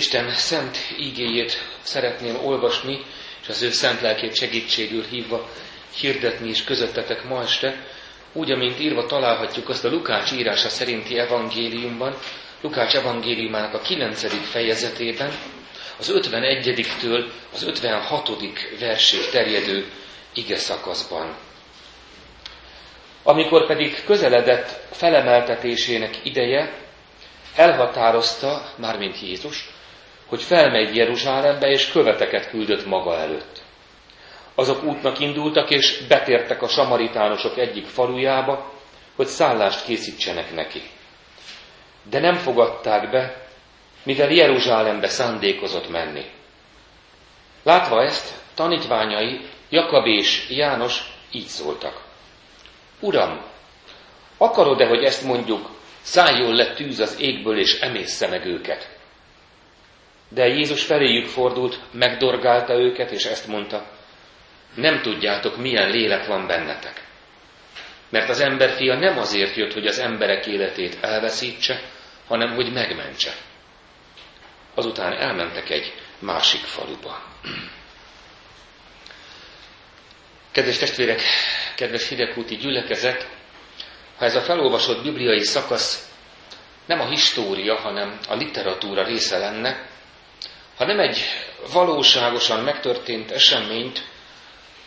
Isten szent ígéjét szeretném olvasni, és az ő szent lelkét segítségül hívva hirdetni is közöttetek ma este, úgy, amint írva találhatjuk azt a Lukács írása szerinti evangéliumban, Lukács evangéliumának a 9. fejezetében, az 51-től az 56. verség terjedő ige szakaszban. Amikor pedig közeledett felemeltetésének ideje, elhatározta, mármint Jézus, hogy felmegy Jeruzsálembe, és követeket küldött maga előtt. Azok útnak indultak, és betértek a samaritánusok egyik falujába, hogy szállást készítsenek neki. De nem fogadták be, mivel Jeruzsálembe szándékozott menni. Látva ezt, tanítványai, Jakab és János így szóltak. Uram, akarod-e, hogy ezt mondjuk, szálljon le tűz az égből, és emészze meg őket? De Jézus feléjük fordult, megdorgálta őket, és ezt mondta, nem tudjátok, milyen lélek van bennetek. Mert az emberfia nem azért jött, hogy az emberek életét elveszítse, hanem hogy megmentse. Azután elmentek egy másik faluba. Kedves testvérek, kedves hidegkúti gyülekezet, ha ez a felolvasott bibliai szakasz nem a história, hanem a literatúra része lenne, ha nem egy valóságosan megtörtént eseményt,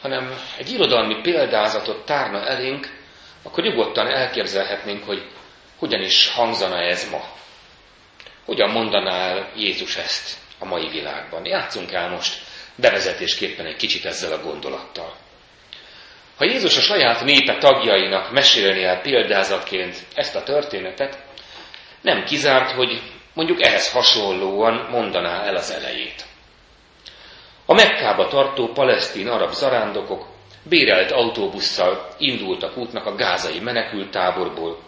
hanem egy irodalmi példázatot tárna elénk, akkor nyugodtan elképzelhetnénk, hogy hogyan is hangzana ez ma. Hogyan mondaná el Jézus ezt a mai világban. Játszunk el most bevezetésképpen egy kicsit ezzel a gondolattal. Ha Jézus a saját népe tagjainak mesélni el példázatként ezt a történetet, nem kizárt, hogy mondjuk ehhez hasonlóan mondaná el az elejét. A Mekkába tartó palesztin arab zarándokok bérelt autóbusszal indultak útnak a gázai menekültáborból,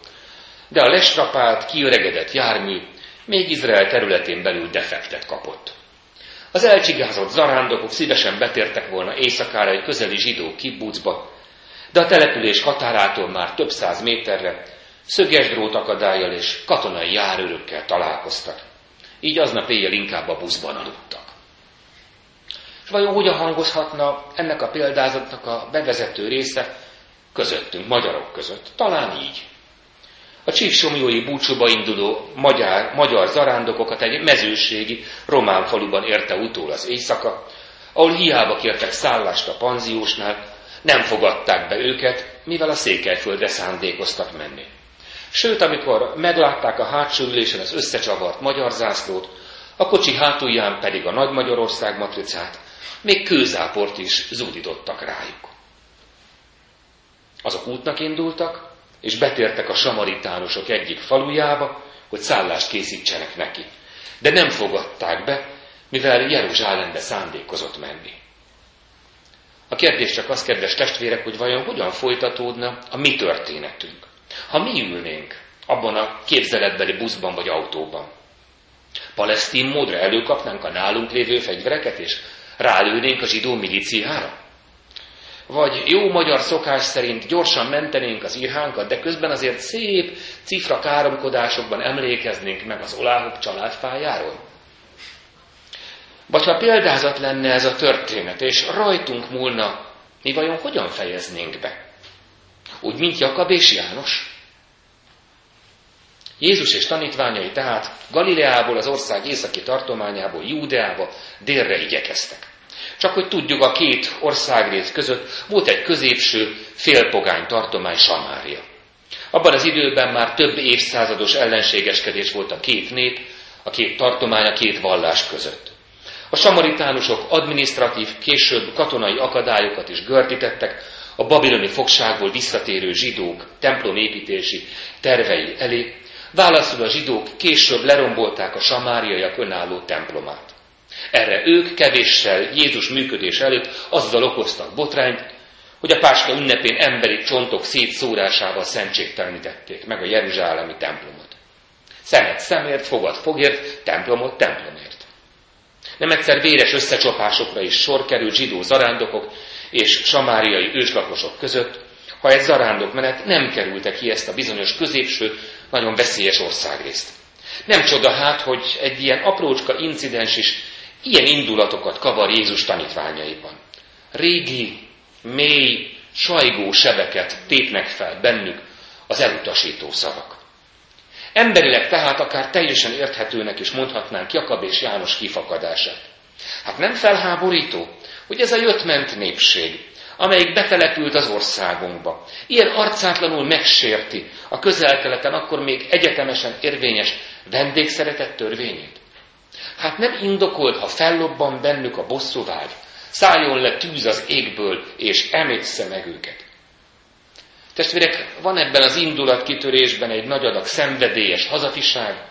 de a lesrapált, kiöregedett jármű még Izrael területén belül defektet kapott. Az elcsigázott zarándokok szívesen betértek volna éjszakára egy közeli zsidó kibbucba, de a település határától már több száz méterre szöges drót akadályjal és katonai járőrökkel találkoztak. Így aznap éjjel inkább a buszban aludtak. És vajon hogyan hangozhatna ennek a példázatnak a bevezető része közöttünk, magyarok között? Talán így. A csíksomjói búcsúba induló magyar, magyar zarándokokat egy mezőségi román faluban érte utól az éjszaka, ahol hiába kértek szállást a panziósnál, nem fogadták be őket, mivel a Székelyföldre szándékoztak menni. Sőt, amikor meglátták a hátsó ülésen az összecsavart magyar zászlót, a kocsi hátulján pedig a Nagy Magyarország matricát, még kőzáport is zúdítottak rájuk. Azok útnak indultak, és betértek a samaritánusok egyik falujába, hogy szállást készítsenek neki. De nem fogadták be, mivel Jeruzsálembe szándékozott menni. A kérdés csak az, kedves testvérek, hogy vajon hogyan folytatódna a mi történetünk. Ha mi ülnénk abban a képzeletbeli buszban vagy autóban, palesztin módra előkapnánk a nálunk lévő fegyvereket, és rálőnénk a zsidó milíciára? Vagy jó magyar szokás szerint gyorsan mentenénk az irhánkat, de közben azért szép cifra káromkodásokban emlékeznénk meg az Oláhok családfájáról? Vagy ha példázat lenne ez a történet, és rajtunk múlna, mi vajon hogyan fejeznénk be? Úgy, mint Jakab és János? Jézus és tanítványai tehát Galileából, az ország északi tartományából, Júdeába, délre igyekeztek. Csak hogy tudjuk, a két országrész között volt egy középső, félpogány tartomány Samária. Abban az időben már több évszázados ellenségeskedés volt a két nép, a két tartomány, a két vallás között. A samaritánusok administratív, később katonai akadályokat is gördítettek, a babiloni fogságból visszatérő zsidók templomépítési tervei elé, válaszul a zsidók később lerombolták a samáriaiak önálló templomát. Erre ők kevéssel Jézus működés előtt azzal okoztak botrányt, hogy a Páska ünnepén emberi csontok szétszórásával szentségtelenítették meg a Jeruzsálemi templomot. Szemet szemért, fogad fogért, templomot templomért. Nem egyszer véres összecsapásokra is sor került zsidó zarándokok és samáriai őslakosok között, ha egy zarándok menet nem kerültek ki ezt a bizonyos középső, nagyon veszélyes országrészt. Nem csoda hát, hogy egy ilyen aprócska incidens is ilyen indulatokat kavar Jézus tanítványaiban. Régi, mély, sajgó sebeket tépnek fel bennük az elutasító szavak. Emberileg tehát akár teljesen érthetőnek is mondhatnánk Jakab és János kifakadását. Hát nem felháborító, hogy ez a jött-ment népség, amelyik betelepült az országunkba, ilyen arcátlanul megsérti a közelkeleten akkor még egyetemesen érvényes vendégszeretet törvényét? Hát nem indokolt, ha fellobban bennük a bosszúvágy, szálljon le tűz az égből, és emészze meg őket. Testvérek, van ebben az indulatkitörésben egy nagy adag szenvedélyes hazafiság,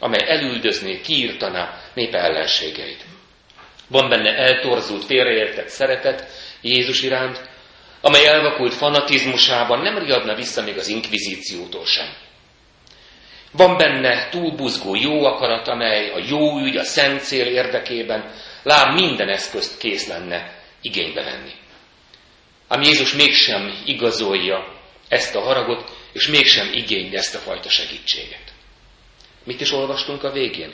amely elüldözné, kiírtaná népe ellenségeit. Van benne eltorzult, félreértett szeretet Jézus iránt, amely elvakult fanatizmusában nem riadna vissza még az inkvizíciótól sem. Van benne túlbuzgó jó akarat, amely a jó ügy, a szent cél érdekében lám minden eszközt kész lenne igénybe venni. Ám Jézus mégsem igazolja ezt a haragot, és mégsem igényli ezt a fajta segítséget. Mit is olvastunk a végén?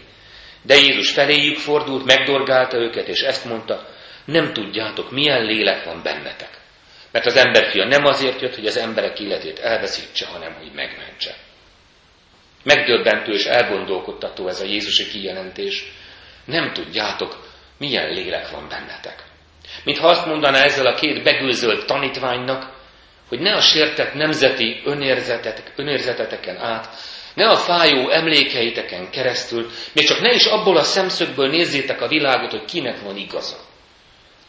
De Jézus feléjük fordult, megdorgálta őket, és ezt mondta, nem tudjátok, milyen lélek van bennetek. Mert az emberfia nem azért jött, hogy az emberek életét elveszítse, hanem hogy megmentse. Megdöbbentő és elgondolkodtató ez a Jézusi kijelentés. Nem tudjátok, milyen lélek van bennetek. Mintha azt mondaná ezzel a két begőzölt tanítványnak, hogy ne a sértett nemzeti önérzetetek, önérzeteteken át, ne a fájó emlékeiteken keresztül, még csak ne is abból a szemszögből nézzétek a világot, hogy kinek van igaza.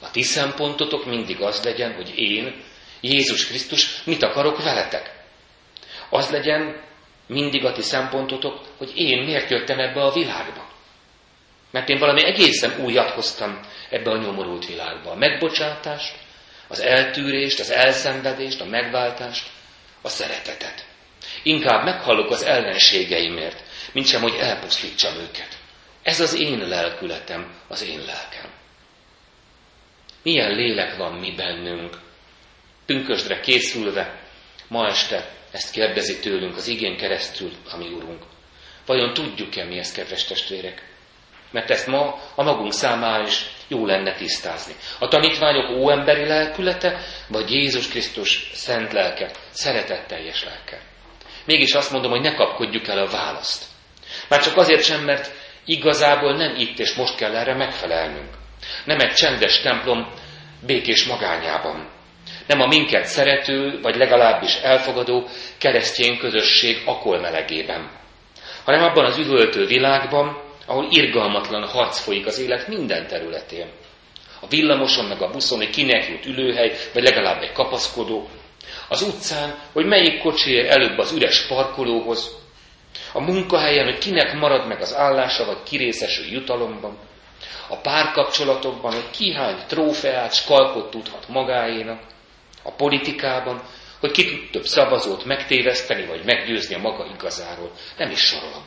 A ti szempontotok mindig az legyen, hogy én, Jézus Krisztus, mit akarok veletek. Az legyen mindig a ti szempontotok, hogy én miért jöttem ebbe a világba. Mert én valami egészen újat hoztam ebbe a nyomorult világba. A megbocsátást, az eltűrést, az elszenvedést, a megváltást, a szeretetet. Inkább meghallok az ellenségeimért, mint sem, hogy elpusztítsam őket. Ez az én lelkületem, az én lelkem. Milyen lélek van mi bennünk? Pünkösdre készülve, ma este ezt kérdezi tőlünk az igén keresztül, ami Urunk. Vajon tudjuk-e mi ezt, kedves testvérek? Mert ezt ma a magunk számára is jó lenne tisztázni. A tanítványok óemberi lelkülete, vagy Jézus Krisztus szent lelke, szeretetteljes lelke. Mégis azt mondom, hogy ne kapkodjuk el a választ. Már csak azért sem, mert igazából nem itt és most kell erre megfelelnünk. Nem egy csendes templom békés magányában. Nem a minket szerető, vagy legalábbis elfogadó keresztény közösség akolmelegében, hanem abban az üvöltő világban, ahol irgalmatlan harc folyik az élet minden területén. A villamoson meg a buszon, hogy kinek jut ülőhely, vagy legalább egy kapaszkodó. Az utcán, hogy melyik kocsi ér előbb az üres parkolóhoz. A munkahelyen, hogy kinek marad meg az állása, vagy kirészesül jutalomban. A párkapcsolatokban, hogy ki hány trófeát, skalpot tudhat magáénak. A politikában, hogy ki tud több szavazót megtéveszteni, vagy meggyőzni a maga igazáról. Nem is sorolom.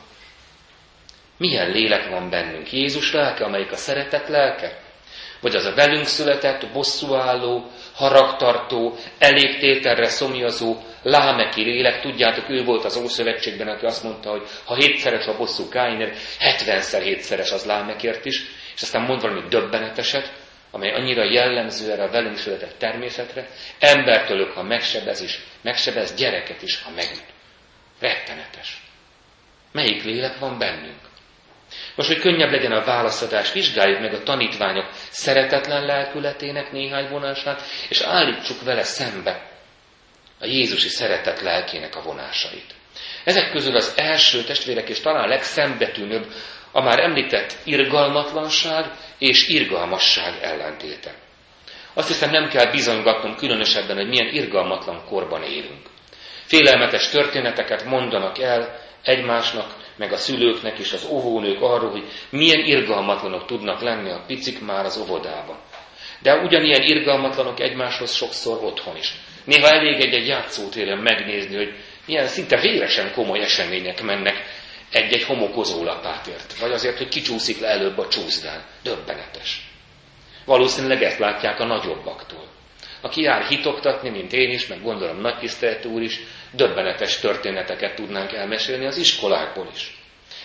Milyen lélek van bennünk? Jézus lelke, amelyik a szeretet lelke? Vagy az a velünk született, bosszúálló, haragtartó, elégtételre szomjazó, lámeki lélek, tudjátok, ő volt az Ószövetségben, aki azt mondta, hogy ha hétszeres a bosszú Káinért, hetvenszer hétszeres az lámekért is, és aztán mond valami döbbeneteset, amely annyira jellemző erre a velünk született természetre, embertől, ha megsebez is, megsebez gyereket is, ha megüt. Rettenetes. Melyik lélek van bennünk? Most, hogy könnyebb legyen a válaszadás, vizsgáljuk meg a tanítványok szeretetlen lelkületének néhány vonását, és állítsuk vele szembe a Jézusi szeretet lelkének a vonásait. Ezek közül az első testvérek, és talán legszembetűnőbb a már említett irgalmatlanság és irgalmasság ellentéte. Azt hiszem nem kell bizonygatnom különösebben, hogy milyen irgalmatlan korban élünk. Félelmetes történeteket mondanak el egymásnak, meg a szülőknek és az óvónők arról, hogy milyen irgalmatlanok tudnak lenni a picik már az óvodában. De ugyanilyen irgalmatlanok egymáshoz sokszor otthon is. Néha elég egy-egy játszótéren megnézni, hogy milyen szinte véresen komoly események mennek Egy-egy homokozó lapátért, vagy azért, hogy kicsúszik le előbb a csúszdán. Döbbenetes. Valószínűleg ezt látják a nagyobbaktól. Aki jár hitoktatni, mint én is, meg gondolom nagy tisztelt úr is, döbbenetes történeteket tudnánk elmesélni az iskolákból is.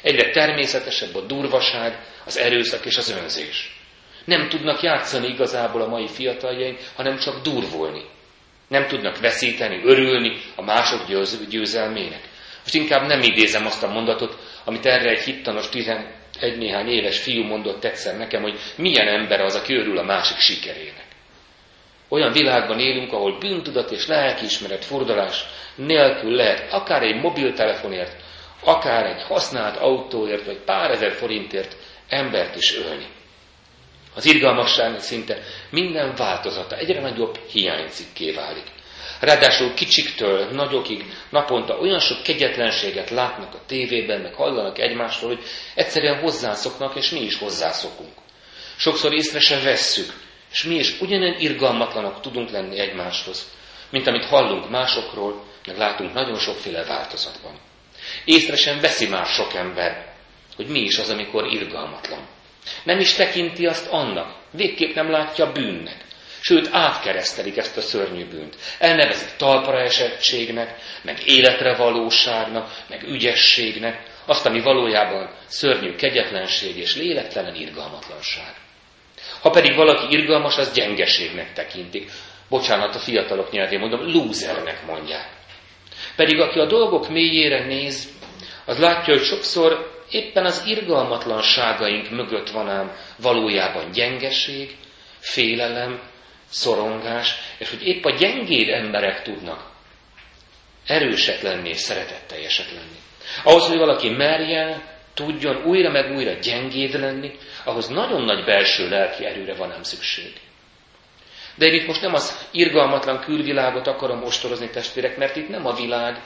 Egyre természetesebb a durvaság, az erőszak és az önzés. Nem tudnak játszani igazából a mai fiataljaink, hanem csak durvulni. Nem tudnak veszíteni, örülni a mások győzelmének. Most inkább nem idézem azt a mondatot, amit erre egy hittanos 11 néhány éves fiú mondott egyszer nekem, hogy milyen ember az, aki örül a másik sikerének. Olyan világban élünk, ahol bűntudat és lelkiismeret fordulás nélkül lehet akár egy mobiltelefonért, akár egy használt autóért, vagy pár ezer forintért embert is ölni. Az irgalmasságnak szinte minden változata egyre nagyobb hiánycikké válik. Ráadásul kicsiktől nagyokig naponta olyan sok kegyetlenséget látnak a tévében, meg hallanak egymásról, hogy egyszerűen hozzászoknak, és mi is hozzászokunk. Sokszor észre sem vesszük, és mi is ugyanilyen irgalmatlanok tudunk lenni egymáshoz, mint amit hallunk másokról, meg látunk nagyon sokféle változatban. Észre sem veszi már sok ember, hogy mi is az, amikor irgalmatlan. Nem is tekinti azt annak, végképp nem látja bűnnek. Sőt, átkeresztelik ezt a szörnyű bűnt. Elnevezik talpra esettségnek, meg életre valóságnak, meg ügyességnek, azt, ami valójában szörnyű kegyetlenség és lélektelen irgalmatlanság. Ha pedig valaki irgalmas, az gyengeségnek tekintik. Bocsánat, a fiatalok nyelvén mondom, lúzernek mondják. Pedig aki a dolgok mélyére néz, az látja, hogy sokszor éppen az irgalmatlanságaink mögött van ám valójában gyengeség, félelem, szorongás, és hogy épp a gyengéd emberek tudnak erősek lenni és szeretetteljesek lenni. Ahhoz, hogy valaki merjen, tudjon újra meg újra gyengéd lenni, ahhoz nagyon nagy belső lelki erőre van ám szükség. De én itt most nem az irgalmatlan külvilágot akarom ostorozni, testvérek, mert itt nem a világ,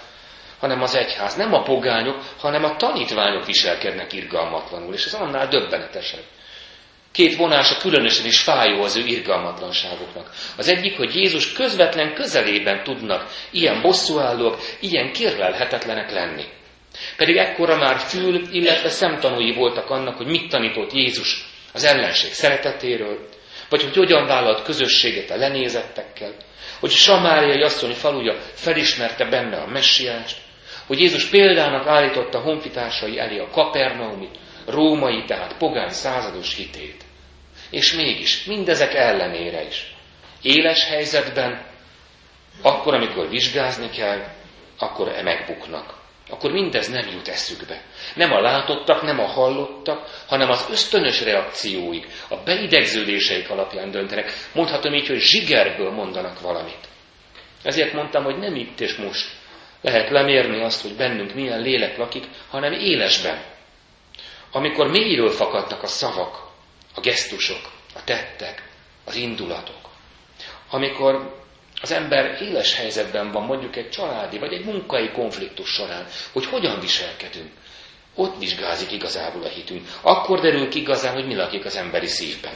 hanem az egyház. Nem a pogányok, hanem a tanítványok viselkednek irgalmatlanul, és ez annál döbbenetesebb. Két vonása különösen is fájó az ő irgalmatlanságoknak. Az egyik, hogy Jézus közvetlen közelében tudnak ilyen bosszúállók, ilyen kérlelhetetlenek lenni. Pedig ekkora már fül, illetve szemtanúi voltak annak, hogy mit tanított Jézus az ellenség szeretetéről, vagy hogy hogyan vállalt közösséget a lenézettekkel, hogy Samáriai asszony faluja felismerte benne a messiást, hogy Jézus példának állította honfitársai elé a kapernaumi, római, tehát pogány százados hitét. És mégis, mindezek ellenére is, éles helyzetben, akkor, amikor vizsgázni kell, akkor e megbuknak. Akkor mindez nem jut eszükbe. Nem a látottak, nem a hallottak, hanem az ösztönös reakcióik, a beidegződéseik alapján döntenek. Mondhatom így, hogy zsigerből mondanak valamit. Ezért mondtam, hogy nem itt és most lehet lemérni azt, hogy bennünk milyen lélek lakik, hanem élesben. Amikor mélyről fakadnak a szavak, a gesztusok, a tettek, az indulatok. Amikor az ember éles helyzetben van, mondjuk egy családi vagy egy munkai konfliktus során, hogy hogyan viselkedünk, ott vizsgázik igazából a hitünk. Akkor derül ki igazán, hogy mi lakik az emberi szívben.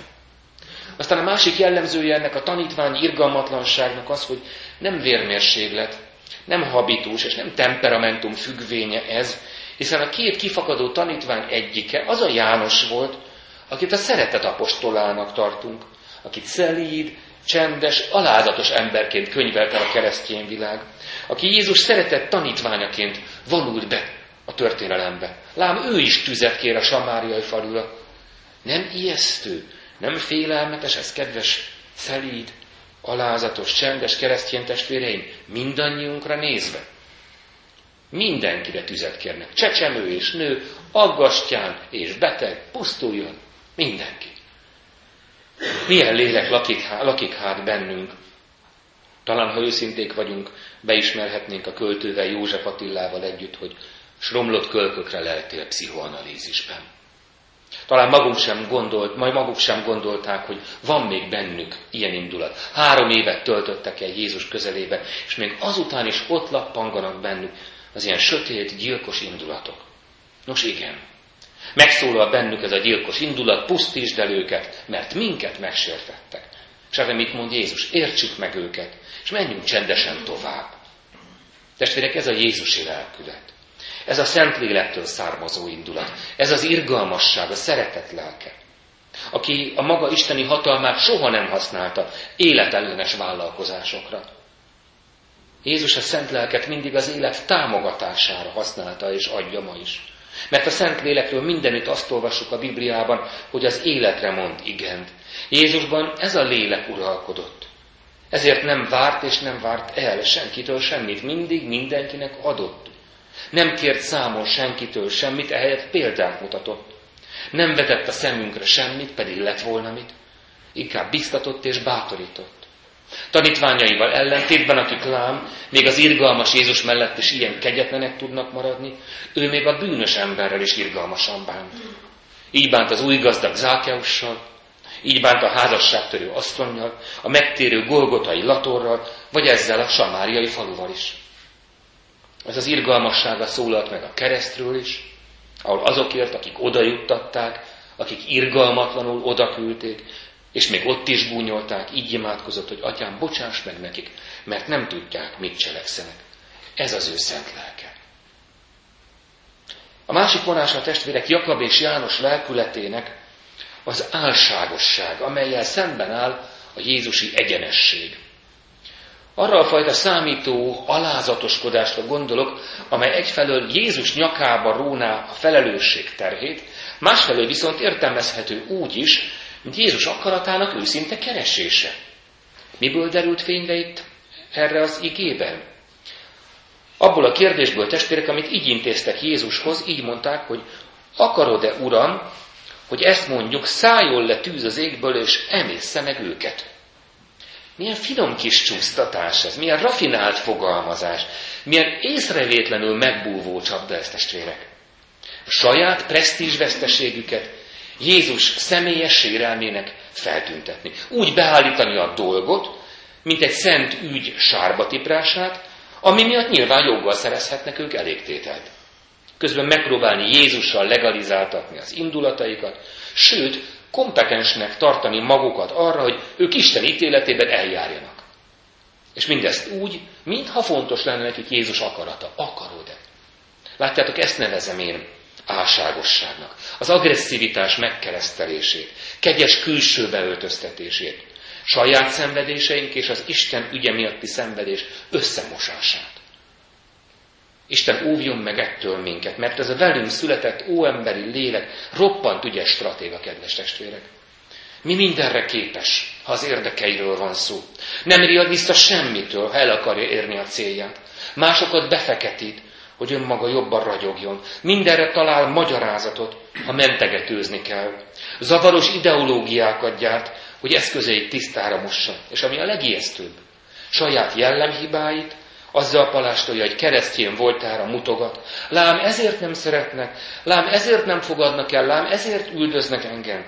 Aztán a másik jellemzője ennek a tanítvány irgalmatlanságnak az, hogy nem vérmérséglet, nem habitus és nem temperamentum függvénye ez, hiszen a két kifakadó tanítvány egyike az a János volt, akit a szeretet apostolának tartunk, akit szelíd, csendes, alázatos emberként könyvelt el a keresztény világ, aki Jézus szeretett tanítványaként vonult be a történelembe. Lám ő is tüzet kér a samáriai falura. Nem ijesztő, nem félelmetes ez, kedves, szelíd, alázatos, csendes keresztény testvéreim, mindannyiunkra nézve. Mindenkire tüzet kérnek. Csecsemő és nő, aggastyán és beteg, pusztuljon. Mindenki. Milyen lélek lakik, lakik hát bennünk? Talán, ha őszinték vagyunk, beismerhetnénk a költővel József Attillával együtt, hogy sromlott kölkökre leltél pszichoanalízisben. Talán maguk sem gondolt, majd maguk sem gondolták, hogy van még bennük ilyen indulat. Három évet töltöttek el Jézus közelébe, és még azután is ott lappanganak bennük az ilyen sötét, gyilkos indulatok. Nos igen, megszólal bennük ez a gyilkos indulat, pusztítsd el őket, mert minket megsértettek. És erre mit mond Jézus? Értsük meg őket, és menjünk csendesen tovább. Testvérek, ez a Jézusi lelkület. Ez a Szentlélektől származó indulat. Ez az irgalmasság, a szeretet lelke. Aki a maga isteni hatalmát soha nem használta életellenes vállalkozásokra. Jézus a szent lelket mindig az élet támogatására használta és adja ma is. Mert a Szent Lélekről mindenütt azt olvassuk a Bibliában, hogy az életre mond igent. Jézusban ez a lélek uralkodott. Ezért nem várt és nem várt el senkitől semmit, mindig mindenkinek adott. Nem kért számon senkitől semmit, ehelyett példát mutatott. Nem vetett a szemünkre semmit, pedig lett volna mit. Inkább biztatott és bátorított. Tanítványaival ellentétben, akik lám, még az irgalmas Jézus mellett is ilyen kegyetlenek tudnak maradni, ő még a bűnös emberrel is irgalmasan bánt. Így bánt az új gazdag Zákeussal, így bánt a házasságtörő asztronnyal, a megtérő golgotai latorral, vagy ezzel a samáriai faluval is. Ez az irgalmassága szólalt meg a keresztről is, ahol azokért, akik oda juttatták, akik irgalmatlanul odaküldték, és még ott is búnyolták, így imádkozott, hogy atyám, bocsáss meg nekik, mert nem tudják, mit cselekszenek. Ez az ő szent lelke. A másik vonása a testvérek Jakab és János lelkületének az álságosság, amelyel szemben áll a Jézusi egyenesség. Arra a fajta számító alázatoskodásra gondolok, amely egyfelől Jézus nyakába róná a felelősség terhét, másfelől viszont értelmezhető úgy is, mint Jézus akaratának őszinte keresése. Miből derült fényre itt erre az igében? Abból a kérdésből testvérek, amit így intéztek Jézushoz, így mondták, hogy akarod-e, Uram, hogy ezt mondjuk, szálljon le tűz az égből, és emészsze meg őket. Milyen finom kis csúsztatás ez, milyen rafinált fogalmazás, milyen észrevétlenül megbúvó csapda ez testvérek. A saját presztízsveszteségüket Jézus személyes sérelmének feltüntetni. Úgy beállítani a dolgot, mint egy szent ügy sárba tiprását, ami miatt nyilván joggal szerezhetnek ők elégtételt. Közben megpróbálni Jézussal legalizáltatni az indulataikat, sőt, kompetensnek tartani magukat arra, hogy ők Isten ítéletében eljárjanak. És mindezt úgy, mintha fontos lenne nekik Jézus akarata. Akarod-e? Látjátok, ezt nevezem én álságosságnak. Az agresszivitás megkeresztelését, kegyes külső beöltöztetését, saját szenvedéseink és az Isten ügye miatti szenvedés összemosását. Isten óvjon meg ettől minket, mert ez a velünk született óemberi lélek roppant ügyes stratéga, kedves testvérek. Mi mindenre képes, ha az érdekeiről van szó. Nem riad vissza semmitől, ha el akarja érni a célját. Másokat befeketít, hogy önmaga jobban ragyogjon. Mindenre talál magyarázatot, ha mentegetőzni kell. Zavaros ideológiákat gyárt, hogy eszközeit tisztára mossa. És ami a legijesztőbb, saját jellemhibáit azzal palástolja, hogy keresztjén voltára mutogat. Lám ezért nem szeretnek, lám ezért nem fogadnak el, lám ezért üldöznek engem.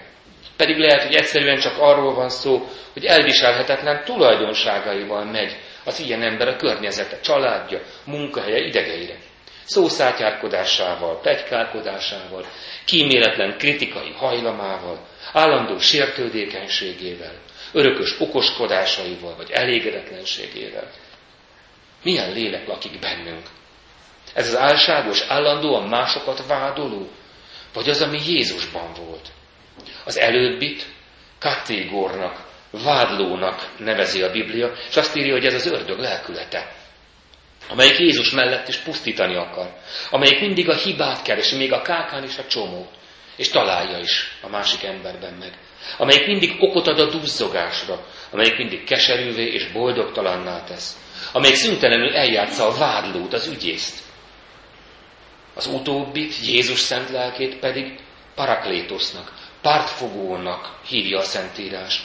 Pedig lehet, hogy egyszerűen csak arról van szó, hogy elviselhetetlen tulajdonságaival megy az ilyen ember a környezete, családja, munkahelye, idegeire szószátyárkodásával, pegykálkodásával, kíméletlen kritikai hajlamával, állandó sértődékenységével, örökös okoskodásaival vagy elégedetlenségével. Milyen lélek lakik bennünk? Ez az álságos, állandóan másokat vádoló, vagy az, ami Jézusban volt? Az előbbit kategórnak, vádlónak nevezi a Biblia, és azt írja, hogy ez az ördög lelkülete amelyik Jézus mellett is pusztítani akar, amelyik mindig a hibát keresi, még a kákán is a csomót, és találja is a másik emberben meg, amelyik mindig okot ad a duzzogásra, amelyik mindig keserűvé és boldogtalanná tesz, amelyik szüntelenül eljátsza a vádlót, az ügyészt. Az utóbbit, Jézus szent lelkét pedig paraklétosznak, pártfogónak hívja a Szentírás.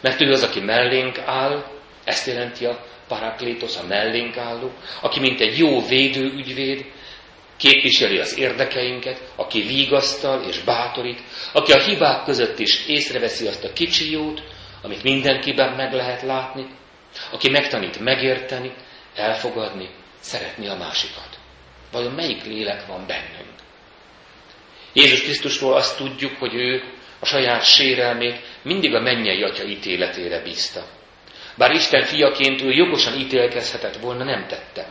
Mert ő az, aki mellénk áll, ezt jelenti a paraklétos, a mellénk álló, aki mint egy jó védőügyvéd, képviseli az érdekeinket, aki vigasztal és bátorít, aki a hibák között is észreveszi azt a kicsi jót, amit mindenkiben meg lehet látni, aki megtanít megérteni, elfogadni, szeretni a másikat. Vajon melyik lélek van bennünk? Jézus Krisztusról azt tudjuk, hogy ő a saját sérelmét mindig a mennyei atya ítéletére bízta. Bár Isten fiaként ő jogosan ítélkezhetett volna, nem tette.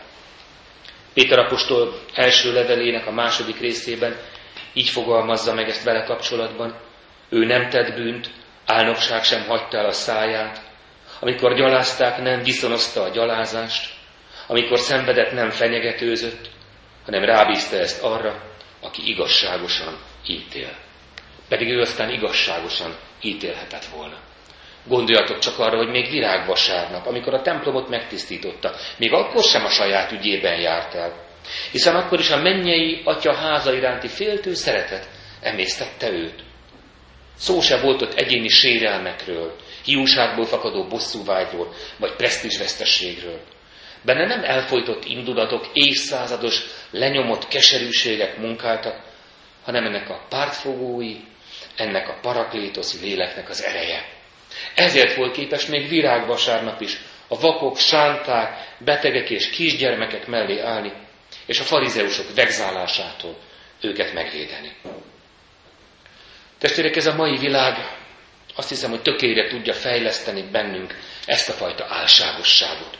Péter apostol első levelének a második részében így fogalmazza meg ezt vele kapcsolatban. Ő nem tett bűnt, álnokság sem hagyta el a száját, amikor gyalázták, nem viszonozta a gyalázást, amikor szenvedett, nem fenyegetőzött, hanem rábízta ezt arra, aki igazságosan ítél. Pedig ő aztán igazságosan ítélhetett volna. Gondoljatok csak arra, hogy még virágvasárnap, amikor a templomot megtisztította, még akkor sem a saját ügyében járt el. Hiszen akkor is a mennyei atya háza iránti féltő szeretet emésztette őt. Szó se volt ott egyéni sérelmekről, hiúságból fakadó bosszúvágyról, vagy presztízsvesztességről. Benne nem elfolytott indulatok, évszázados, lenyomott keserűségek munkáltak, hanem ennek a pártfogói, ennek a paraklétoszi léleknek az ereje. Ezért volt képes még virágvasárnap is a vakok, sánták, betegek és kisgyermekek mellé állni, és a farizeusok vegzálásától őket megvédeni. Testvérek, ez a mai világ azt hiszem, hogy tökére tudja fejleszteni bennünk ezt a fajta álságosságot.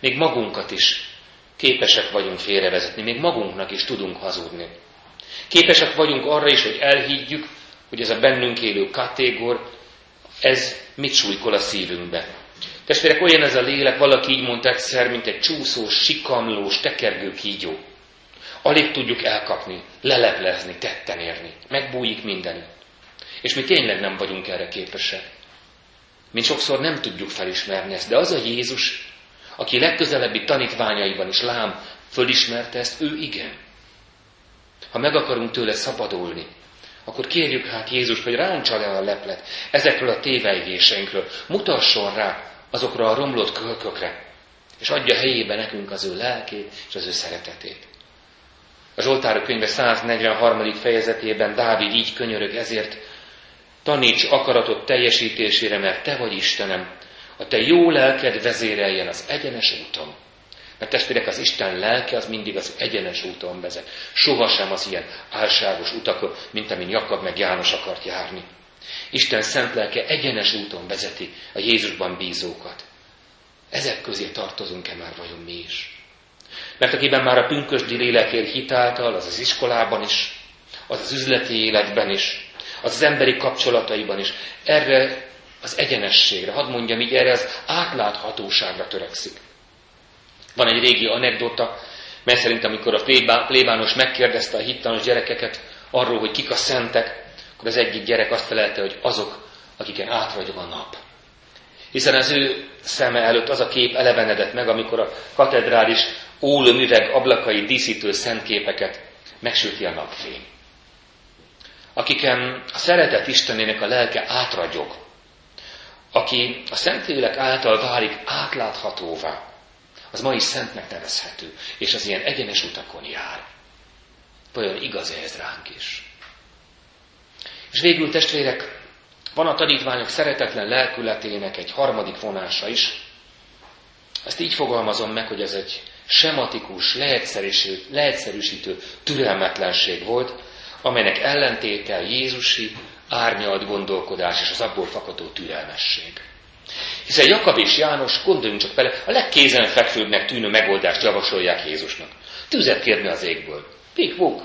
Még magunkat is képesek vagyunk félrevezetni, még magunknak is tudunk hazudni. Képesek vagyunk arra is, hogy elhiggyük, hogy ez a bennünk élő kategór, ez mit súlykol a szívünkbe. Testvérek, olyan ez a lélek, valaki így mondta egyszer, mint egy csúszós, sikamlós, tekergő kígyó. Alig tudjuk elkapni, leleplezni, tetten érni. Megbújik minden. És mi tényleg nem vagyunk erre képesek. Mi sokszor nem tudjuk felismerni ezt, de az a Jézus, aki legközelebbi tanítványaiban is lám fölismerte ezt, ő igen. Ha meg akarunk tőle szabadulni, akkor kérjük hát Jézust, hogy ráncsa le a leplet ezekről a tévejgéseinkről, mutasson rá azokra a romlott kölkökre, és adja helyébe nekünk az ő lelkét és az ő szeretetét. A Zsoltárok könyve 143. fejezetében Dávid így könyörög ezért, taníts akaratot teljesítésére, mert te vagy Istenem, a te jó lelked vezéreljen az egyenes úton. Mert testvérek, az Isten lelke az mindig az egyenes úton vezet. Sohasem az ilyen álságos utakon, mint amin Jakab meg János akart járni. Isten szent lelke egyenes úton vezeti a Jézusban bízókat. Ezek közé tartozunk-e már vajon mi is? Mert akiben már a pünkösdi lélekért hitáltal, az az iskolában is, az az üzleti életben is, az az emberi kapcsolataiban is, erre az egyenességre, hadd mondjam így, erre az átláthatóságra törekszik. Van egy régi anekdota, mely szerint amikor a plébános megkérdezte a hittanos gyerekeket arról, hogy kik a szentek, akkor az egyik gyerek azt felelte, hogy azok, akiken átvagyog a nap. Hiszen az ő szeme előtt az a kép elevenedett meg, amikor a katedrális ólomüveg ablakai díszítő szentképeket megsüti a napfény. Akiken a szeretet Istenének a lelke átragyog, aki a Szentlélek által válik átláthatóvá, az ma is szentnek nevezhető, és az ilyen egyenes utakon jár. Vajon igaz -e ez ránk is? És végül testvérek, van a tanítványok szeretetlen lelkületének egy harmadik vonása is. Ezt így fogalmazom meg, hogy ez egy sematikus, leegyszerűsítő, leegyszerűsítő türelmetlenség volt, amelynek ellentétel Jézusi árnyalt gondolkodás és az abból fakadó türelmesség. Hiszen Jakab és János, gondoljunk csak bele, a legkézenfekvőbbnek tűnő megoldást javasolják Jézusnak. Tüzet kérni az égből. Pik, vuk,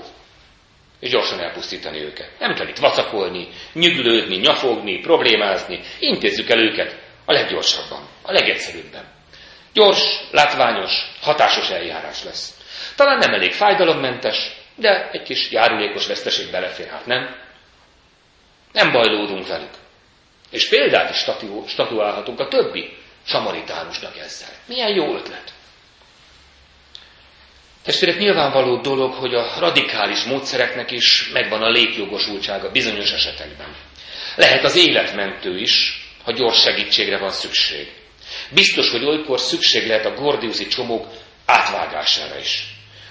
és gyorsan elpusztítani őket. Nem kell itt vacakolni, nyüglődni, nyafogni, problémázni. Intézzük el őket a leggyorsabban, a legegyszerűbben. Gyors, látványos, hatásos eljárás lesz. Talán nem elég fájdalommentes, de egy kis járulékos veszteség belefér, hát nem? Nem bajlódunk velük. És példát is statu- statuálhatunk a többi samaritánusnak ezzel. Milyen jó ötlet. Testvérek, nyilvánvaló dolog, hogy a radikális módszereknek is megvan a létjogosultsága bizonyos esetekben. Lehet az életmentő is, ha gyors segítségre van szükség. Biztos, hogy olykor szükség lehet a gordiusi csomók átvágására is.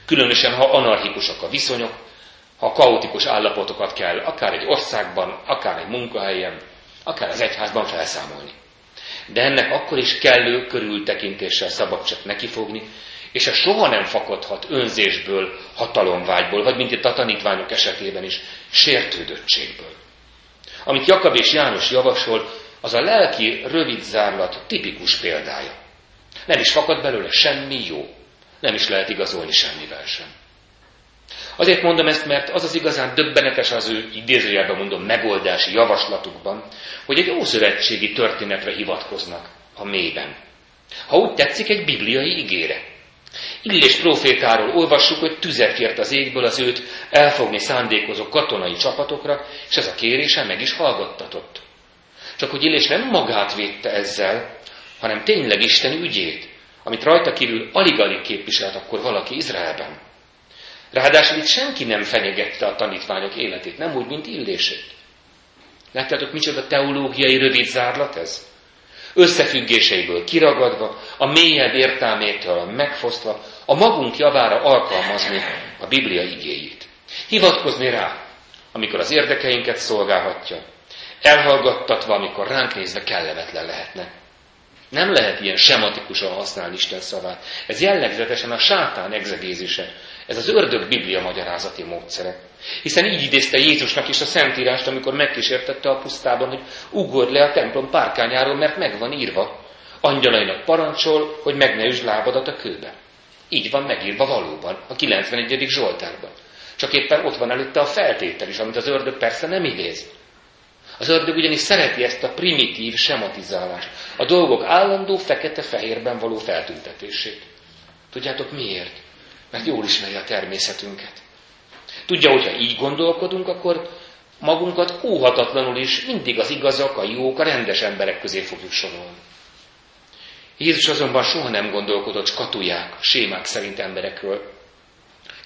Különösen, ha anarchikusak a viszonyok, ha kaotikus állapotokat kell akár egy országban, akár egy munkahelyen, akár az egyházban felszámolni. De ennek akkor is kellő körültekintéssel szabad csak nekifogni, és ez soha nem fakadhat önzésből, hatalomvágyból, vagy mint itt a tanítványok esetében is, sértődöttségből. Amit Jakab és János javasol, az a lelki rövid zárlat tipikus példája. Nem is fakad belőle semmi jó. nem is lehet igazolni semmivel sem. Azért mondom ezt, mert az az igazán döbbenetes az ő idézőjelben mondom megoldási javaslatukban, hogy egy ószövetségi történetre hivatkoznak a mélyben. Ha úgy tetszik, egy bibliai ígére. Illés profétáról olvassuk, hogy tüzet kért az égből az őt elfogni szándékozó katonai csapatokra, és ez a kérése meg is hallgattatott. Csak hogy Illés nem magát védte ezzel, hanem tényleg Isten ügyét, amit rajta kívül alig-alig képviselt akkor valaki Izraelben. Ráadásul itt senki nem fenyegette a tanítványok életét, nem úgy, mint Illését. Látjátok, micsoda teológiai rövid zárlat ez? Összefüggéseiből kiragadva, a mélyebb értelmétől megfosztva, a magunk javára alkalmazni a Biblia igéjét. Hivatkozni rá, amikor az érdekeinket szolgálhatja, elhallgattatva, amikor ránk nézve kellemetlen lehetne. Nem lehet ilyen sematikusan használni Isten szavát. Ez jellegzetesen a sátán egzegézise. Ez az ördög biblia magyarázati módszere. Hiszen így idézte Jézusnak is a Szentírást, amikor megkísértette a pusztában, hogy ugorj le a templom párkányáról, mert meg van írva. Angyalainak parancsol, hogy meg ne üsd lábadat a kőbe. Így van megírva valóban, a 91. Zsoltárban. Csak éppen ott van előtte a feltétel is, amit az ördög persze nem idéz. Az ördög ugyanis szereti ezt a primitív sematizálást, a dolgok állandó fekete-fehérben való feltüntetését. Tudjátok miért? Mert jól ismeri a természetünket. Tudja, hogyha így gondolkodunk, akkor magunkat óhatatlanul is mindig az igazak, a jók, a rendes emberek közé fogjuk sorolni. Jézus azonban soha nem gondolkodott skatuják, sémák szerint emberekről.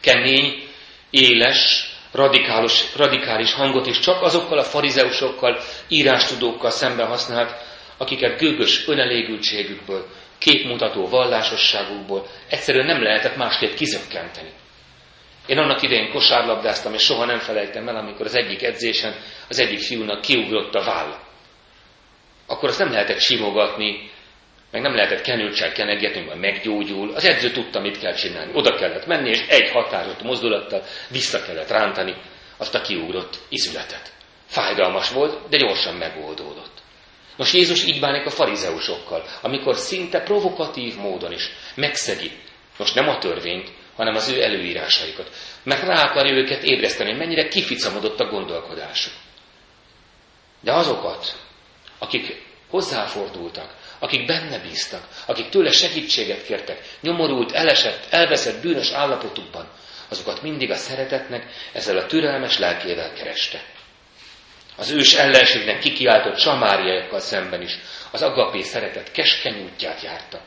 Kemény, éles, radikális, radikális hangot is csak azokkal a farizeusokkal, írástudókkal szemben használt, akiket gőgös önelégültségükből, képmutató vallásosságukból egyszerűen nem lehetett másképp kizökkenteni. Én annak idején kosárlabdáztam, és soha nem felejtem el, amikor az egyik edzésen az egyik fiúnak kiugrott a váll. Akkor azt nem lehetett simogatni, meg nem lehetett kenőcsel kenegetni, majd meggyógyul. Az edző tudta, mit kell csinálni. Oda kellett menni, és egy határozott mozdulattal vissza kellett rántani azt a kiugrott izületet. Fájdalmas volt, de gyorsan megoldódott. Most Jézus így bánik a farizeusokkal, amikor szinte provokatív módon is megszegi, most nem a törvényt, hanem az ő előírásaikat. Mert rá akarja őket ébreszteni, mennyire kificamodott a gondolkodásuk. De azokat, akik hozzáfordultak, akik benne bíztak, akik tőle segítséget kértek, nyomorult, elesett, elveszett bűnös állapotukban, azokat mindig a szeretetnek ezzel a türelmes lelkével kereste. Az ős ellenségnek kikiáltott samáriaiakkal szemben is az agapé szeretet keskeny útját járta.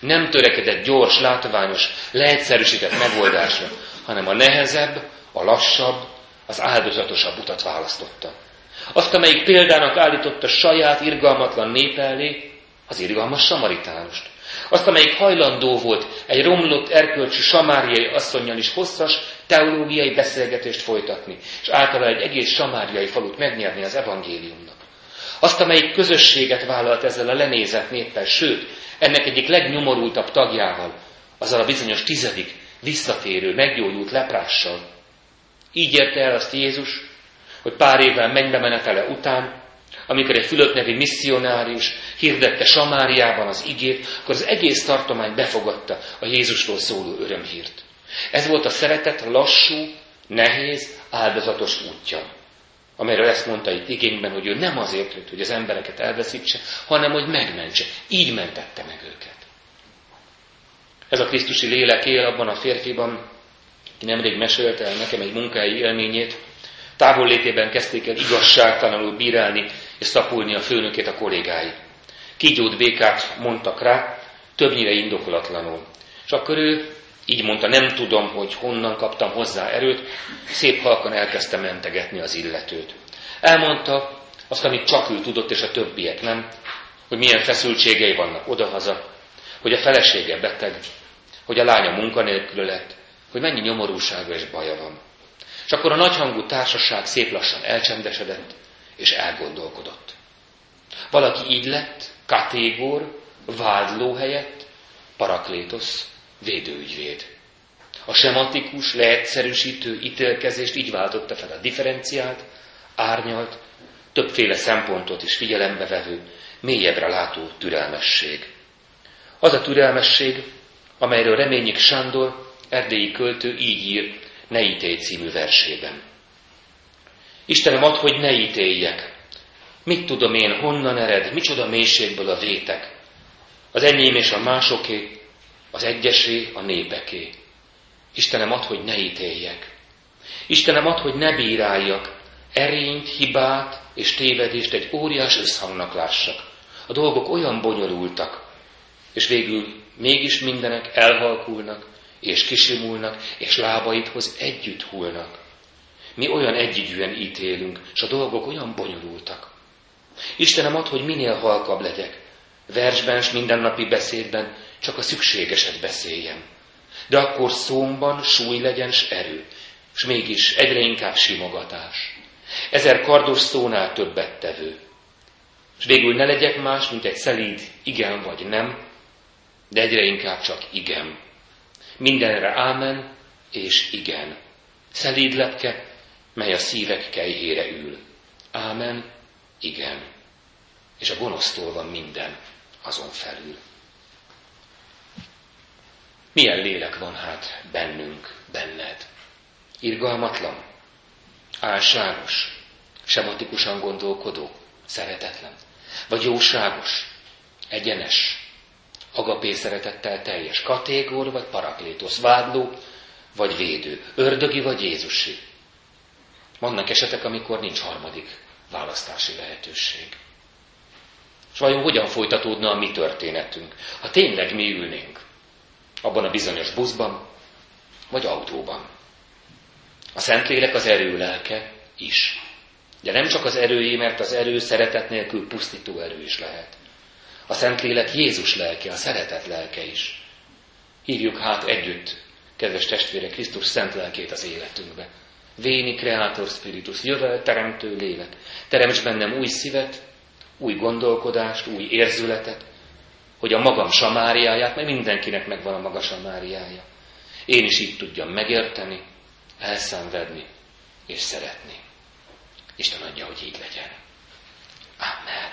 Nem törekedett gyors, látványos, leegyszerűsített megoldásra, hanem a nehezebb, a lassabb, az áldozatosabb utat választotta. Azt, amelyik példának állította saját irgalmatlan nép elé, az irgalmas samaritánust. Azt, amelyik hajlandó volt egy romlott erkölcsű samáriai asszonynal is hosszas teológiai beszélgetést folytatni, és általa egy egész samáriai falut megnyerni az evangéliumnak. Azt, amelyik közösséget vállalt ezzel a lenézett néppel, sőt, ennek egyik legnyomorultabb tagjával, azzal a bizonyos tizedik, visszatérő, meggyógyult leprással. Így érte el azt Jézus, hogy pár évvel mennybe menetele után amikor egy Fülöp nevi misszionárius hirdette Samáriában az igét, akkor az egész tartomány befogadta a Jézusról szóló örömhírt. Ez volt a szeretet lassú, nehéz, áldozatos útja, amelyről ezt mondta itt igényben, hogy ő nem azért jött, hogy az embereket elveszítse, hanem hogy megmentse. Így mentette meg őket. Ez a Krisztusi lélek él abban a férfiban, ki nemrég mesélte el nekem egy munkai élményét, távol létében kezdték el igazságtalanul bírálni és szapulni a főnökét a kollégái. Kígyót békát mondtak rá, többnyire indokolatlanul. És akkor ő így mondta, nem tudom, hogy honnan kaptam hozzá erőt, szép halkan elkezdte mentegetni az illetőt. Elmondta azt, amit csak ő tudott, és a többiek nem, hogy milyen feszültségei vannak odahaza, hogy a felesége beteg, hogy a lánya munkanélkül lett, hogy mennyi nyomorúsága és baja van. És akkor a nagyhangú társaság szép lassan elcsendesedett, és elgondolkodott. Valaki így lett, katégor, vádló helyett, paraklétosz, védőügyvéd. A sematikus, leegyszerűsítő ítélkezést így váltotta fel a differenciált, árnyalt, többféle szempontot is figyelembe vevő, mélyebbre látó türelmesség. Az a türelmesség, amelyről reményik Sándor, erdélyi költő így ír Ne ítélj című versében. Istenem, ad, hogy ne ítéljek. Mit tudom én, honnan ered, micsoda mélységből a vétek. Az enyém és a másoké, az egyesé, a népeké. Istenem, ad, hogy ne ítéljek. Istenem, ad, hogy ne bíráljak, erényt, hibát és tévedést egy óriás összhangnak lássak. A dolgok olyan bonyolultak, és végül mégis mindenek elhalkulnak, és kisimulnak, és lábaidhoz együtt hullnak. Mi olyan együgyűen ítélünk, és a dolgok olyan bonyolultak. Istenem ad, hogy minél halkabb legyek. Versben és mindennapi beszédben csak a szükségeset beszéljem. De akkor szómban súly legyen s erő, és mégis egyre inkább simogatás. Ezer kardos szónál többet tevő. És végül ne legyek más, mint egy szelíd igen vagy nem, de egyre inkább csak igen. Mindenre ámen és igen. Szelíd lepke, mely a szívek kejhére ül. Ámen, igen. És a gonosztól van minden azon felül. Milyen lélek van hát bennünk, benned? Irgalmatlan, álságos, sematikusan gondolkodó, szeretetlen, vagy jóságos, egyenes, agapé szeretettel teljes, katégor vagy paraklétosz, vádló vagy védő, ördögi vagy Jézusi. Vannak esetek, amikor nincs harmadik választási lehetőség. És vajon hogyan folytatódna a mi történetünk, ha tényleg mi ülnénk abban a bizonyos buszban, vagy autóban? A Szentlélek az erő lelke is. De nem csak az erőjé, mert az erő szeretet nélkül pusztító erő is lehet. A Szentlélek Jézus lelke, a szeretet lelke is. Hívjuk hát együtt, kedves testvére, Krisztus szent lelkét az életünkbe. Véni Creator Spiritus, jövel teremtő lélek. Teremts bennem új szívet, új gondolkodást, új érzületet, hogy a magam Samáriáját, mert mindenkinek megvan a maga Samáriája. Én is így tudjam megérteni, elszenvedni és szeretni. Isten adja, hogy így legyen. Amen.